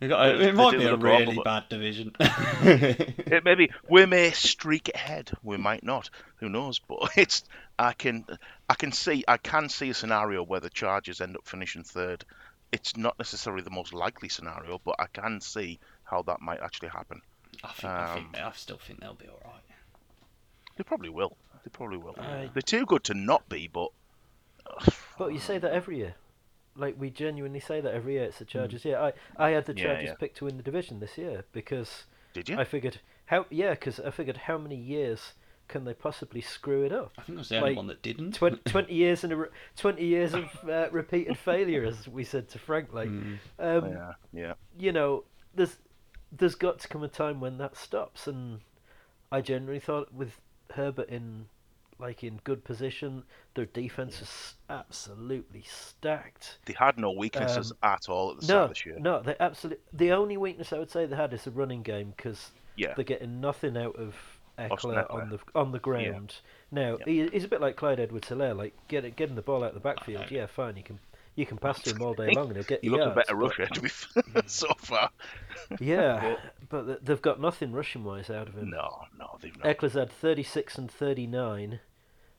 Got, They- it might be a really but- bad division. It maybe we may streak ahead. We might not. Who knows? But it's I can I can see I can see a scenario where the Chargers end up finishing third. It's not necessarily the most likely scenario, but I can see how that might actually happen. I think, I, Um, think I still think they'll be all right. They probably will. They probably will. I- They're too good to not be, but But you say that every year. Like we genuinely say that every year. It's the Chargers. Yeah, I I had the Yeah, yeah. picked to win the division this year because did you? I figured how yeah because I figured how many years can they possibly screw it up? I think I was the only like, one that didn't. 20, 20 years in a re- 20 years of uh, repeated failure as we said to Frank like Mm. um, yeah, yeah. you know there's there's got to come a time when that stops and I generally thought with Herbert in like in good position their defense is absolutely stacked They had no weaknesses Um, at all at the start no of this year. no they absolutely the only weakness I would say they had is the running game because Yeah, they're getting nothing out of Austin Ekeler on the on the ground. Now Yeah. he, he's a bit like Clyde Edwards-Hilaire, like get getting the ball out of the backfield. Yeah, fine, you can you can pass to him all day long and he'll get he looks a better but- rusher to be hmm. so far. Yeah, but th- they've got nothing rushing wise out of him. No, no, they've not. Ekeler's had 36 and 39,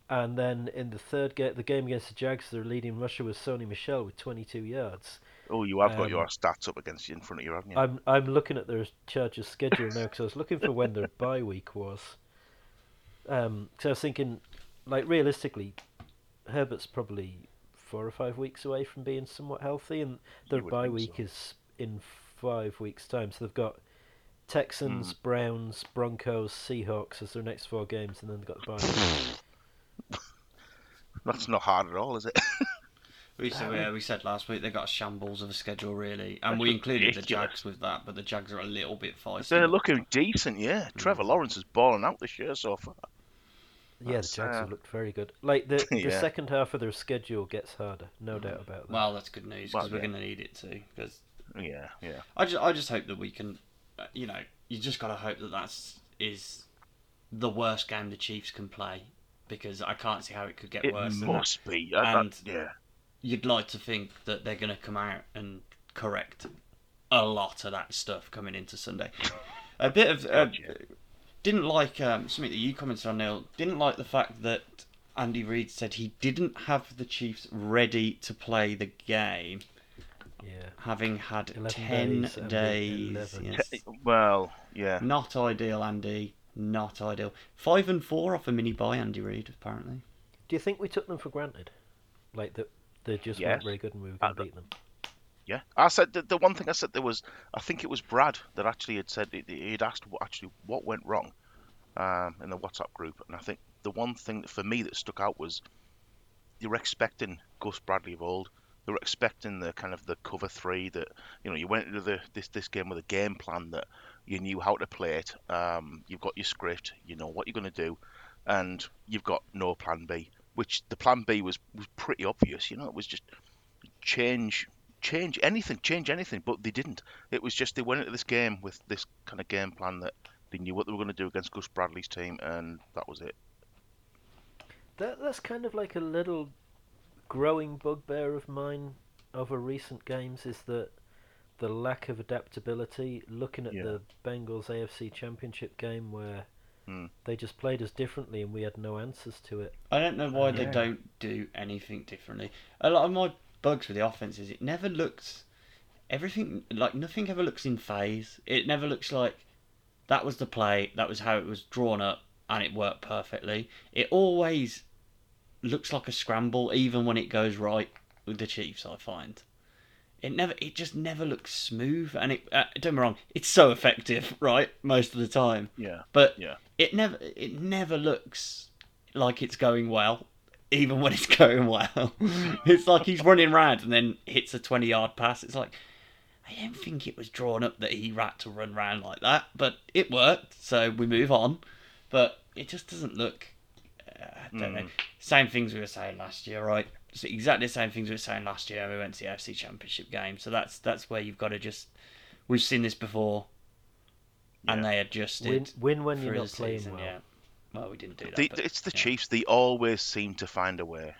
and then in the third game, the game against the Jags, their leading rusher was Sony Michel with 22 yards. Oh, you have got um, your stats up against you in front of you, haven't you? I'm I'm looking at their Chargers schedule now because I was looking for when their bye week was. Um, so I was thinking, like realistically, Herbert's probably four or five weeks away from being somewhat healthy, and their bye week so. is in five weeks' time. So they've got Texans, Hmm. Browns, Broncos, Seahawks as their next four games, and then they've got the bye. That's not hard at all, is it? We said, yeah, we said last week they got a shambles of a schedule, really, and we included the. Jags with that, but the Jags are a little bit feisty. They're looking decent, yeah. Hmm. Trevor Lawrence is balling out this year so far. yeah, the Jags uh, have looked very good. Like the the Yeah. second half of their schedule gets harder, no doubt about that. Well, that's good news because Well, we're yeah. going to need it too. Because Yeah, yeah. I just, I just hope that we can, uh, you know, you just got to hope that that's is the worst game the Chiefs can play because I can't see how it could get It worse. than that. must be. I- I- And- yeah. You'd like to think that they're going to come out and correct a lot of that stuff coming into Sunday. A bit of uh, Gotcha. didn't like um, something that you commented on, Neil. Didn't like the fact that Andy Reid said he didn't have the Chiefs ready to play the game, yeah. having had 11 ten days, days. yes. Well, yeah. Not ideal, Andy. Not ideal. Five and four off a mini bye, Andy Reid. Apparently, Do you think we took them for granted? Like that they just Yes. weren't very good and we were Uh, going to beat them. Yeah, I said the, the one thing I said there was I think it was Brad that actually had said he'd asked what actually what went wrong um, in the WhatsApp group, and I think the one thing for me that stuck out was you were expecting Gus Bradley of old. They were expecting the kind of the cover three that you know you went into the this this game with a game plan that you knew how to play it. Um, you've got your script, you know what you're going to do, and you've got no plan B. Which the plan B was was pretty obvious. You know, it was just change change anything, change anything, but they didn't. It was just they went into this game with this kind of game plan that they knew what they were going to do against Gus Bradley's team, and that was it. That that's kind of like a little growing bugbear of mine over recent games is that the lack of adaptability. Looking at Yeah. the Bengals AFC Championship game where Hmm. they just played us differently and we had no answers to it. I don't know why they Yeah. don't do anything differently. A lot of my bugs with the offense is it never looks everything like nothing ever looks in phase. It never looks like that was the play, that was how it was drawn up, and it worked perfectly. It always looks like a scramble, even when it goes right with the Chiefs. I find it never, it just never looks smooth, and it. Uh, don't get me wrong, it's so effective, right, most of the time. Yeah. But Yeah. it never, it never looks like it's going well, even when it's going well. it's like he's running round and then hits a twenty-yard pass. It's like. I don't think it was drawn up that he had to run round like that, but it worked, so we move on. But it just doesn't look. Uh, I don't know. Same things we were saying last year, right? It's exactly the same things we were saying last year. when We went to the AFC Championship game, so that's that's where you've got to just. We've seen this before, and Yeah. they adjusted. Win, win when you're not playing season, well. Yeah. Well, we didn't do that. The, but, it's the yeah. Chiefs. They always seem to find a way.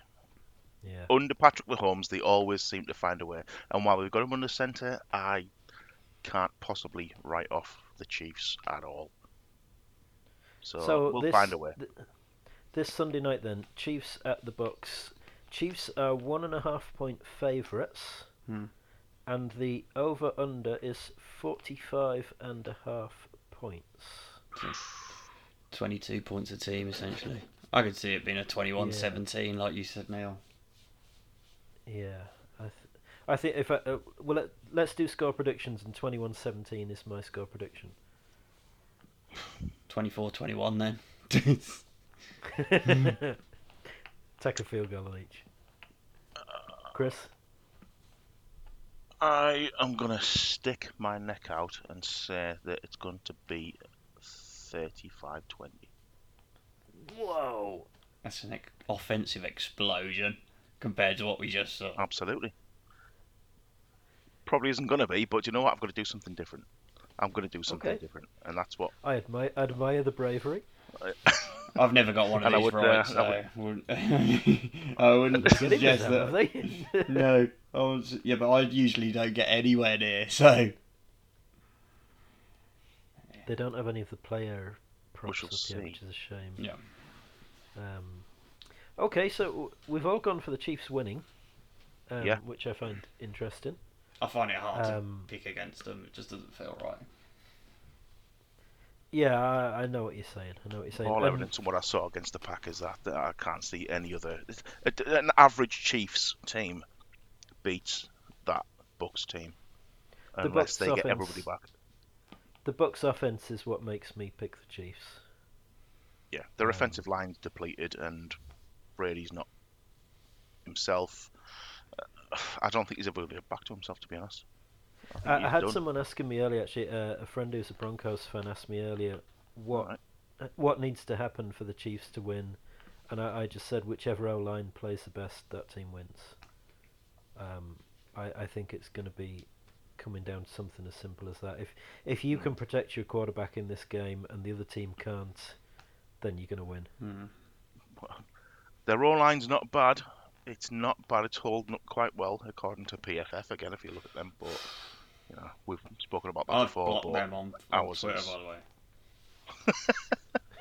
Yeah. Under Patrick Mahomes, they always seem to find a way. And while we've got him under centre, I can't possibly write off the Chiefs at all. So, So we'll this, find a way. th- this Sunday night, then Chiefs at the Bucks. Chiefs are one and a half point favourites, Hmm. and the over under is forty five and a half points. 22 points a team, essentially. I could see it being a 21 17, like you said, Neil. Yeah, I, th- I think if I, uh, well, let, let's do score predictions, and 21-17 is my score prediction. 24 21 then. Take a field goal on each. Chris, I am going to stick my neck out and say that it's going to be 35 20. whoa, That's an ex- offensive explosion compared to what we just saw. Absolutely. Probably isn't going to be, but you know what? I've got to do something different. I'm going to do something Okay. different, and that's what. I admire admire the bravery. I've never got one of And I these would, right, uh, so I I wouldn't, I wouldn't Get in with suggest them, that. No, I was, yeah, but I usually don't get anywhere near, so. They don't have any of the player props shall up yet, see. which is a shame. Yeah. Um, okay, so we've all gone for the Chiefs winning, um, Yeah. which I find interesting. I find it hard Um, to pick against them. It just doesn't feel right. Yeah, I, I know what you're saying. I know what you're saying. All Um, evidence of what I saw against the Packers that, that I can't see any other. An average Chiefs team beats that Bucks team The unless Bucks they get everybody back. The Bucks' offense is what makes me pick the Chiefs. Yeah, their Um, offensive line's depleted, and Brady's not himself. Uh, I don't think he's ever going to get back to himself, to be honest. I, I, had done. someone asking me earlier. Actually, uh, a friend who's a Broncos fan asked me earlier what Right. uh, what needs to happen for the Chiefs to win, and I, I just said whichever O line plays the best, that team wins. Um, I, I think it's going to be coming down to something as simple as that. If if you Hmm. can protect your quarterback in this game and the other team can't, then you're going to win. Their O line's not bad. It's not bad. It's holding up quite well, according to PFF. Again, if you look at them, but you know we've spoken about that I've before. blocked but them on, on Twitter, is- by the way.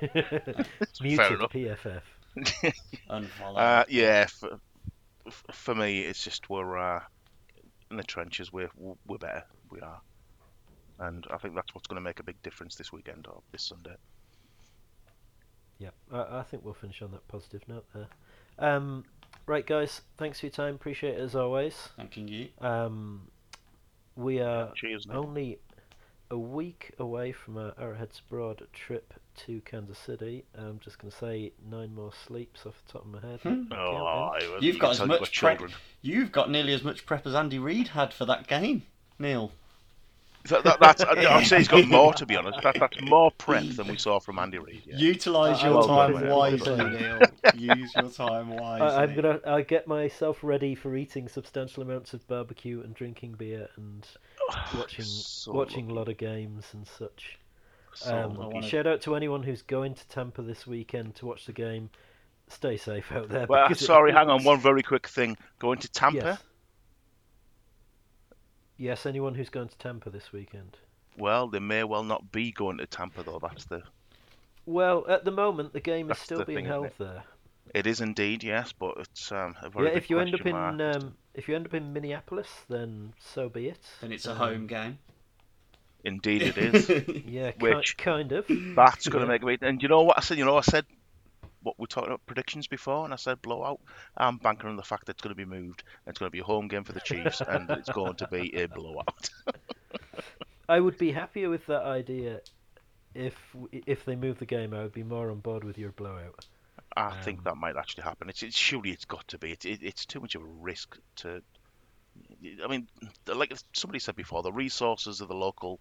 Muted enough. PFF. Unfollow. Uh, yeah, for, for me, it's just we're uh, in the trenches. We're we're better. We are, and I think that's what's going to make a big difference this weekend or this Sunday. Yeah, I, I think we'll finish on that positive note there. Um, right, guys, thanks for your time. Appreciate it as always. Thanking you. Um, we are Cheers. Nick. only a week away from our Arrowhead Abroad trip to Kansas City. I'm just going to say nine more sleeps off the top of my head. Hmm. Oh, counting. I- You've you got as much prep. children. You've got nearly as much prep as Andy Reid had for that game, Neil. That, that, that's, I'd say he's got more, to be honest. That, that's more prep than we saw from Andy Reid. Yeah. Utilise I- I your will time put wisely, I'll Neil. Use your time wisely. I, I'm gonna I get myself ready for eating substantial amounts of barbecue and drinking beer and watching so watching a lot of games and such. So Um, wanna- Shout out to anyone who's going to Tampa this weekend to watch the game. Stay safe out there. Well, sorry, hang on. One very quick thing. Going to Tampa. Yes. Yes, anyone who's going to Tampa this weekend. Well, they may well not be going to Tampa though. That's the. Well, at the moment, the game is still being thing, held it? there. It is indeed, yes, but it's um, a very Yeah, if you end up question in um, if you end up in Minneapolis, then so be it. Then it's a Um, home game. Indeed, it is. Yeah, ki- Which- kind of. That's going to Yeah. make me. And you know what I said? You know, I said what we're talking about predictions before, and I said blowout. I'm banking on the fact that it's going to be moved. And it's going to be a home game for the Chiefs, and it's going to be a blowout. I would be happier with that idea if if they move the game. I would be more on board with your blowout. I Um, think that might actually happen. It's, it's surely it's got to be. It's it, it's too much of a risk to. I mean, like somebody said before, the resources of the local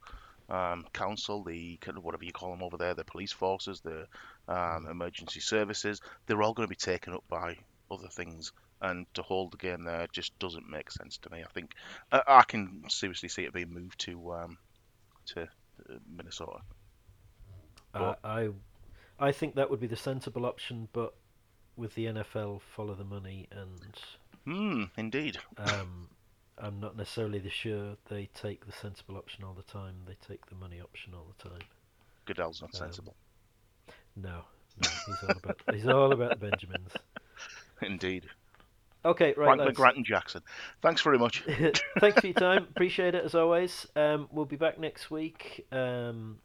um, council, the kind of whatever you call them over there, the police forces, the um, emergency services, they're all going to be taken up by other things. And to hold the game there just doesn't make sense to me. I think I, I can seriously see it being moved to um, to uh, Minnesota. I, I I think that would be the sensible option, but with the NFL, follow the money, and Hmm, indeed. um, I'm not necessarily the sure they take the sensible option all the time. They take the money option all the time. Goodell's not Um, sensible. No, no, he's all about he's all about the Benjamins. Indeed. Okay, right. Lads. Grant and Jackson. Thanks very much. Thanks for your time. Appreciate it as always. Um, we'll be back next week. Um,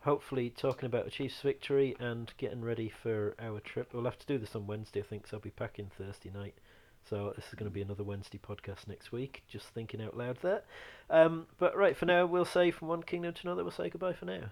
hopefully talking about the Chiefs victory and getting ready for our trip. We'll have to do this on Wednesday, I think, so I'll be packing Thursday night. So this is going to be another Wednesday podcast next week. Just thinking out loud there. Um, but right for now, we'll say from one kingdom to another. We'll say goodbye for now.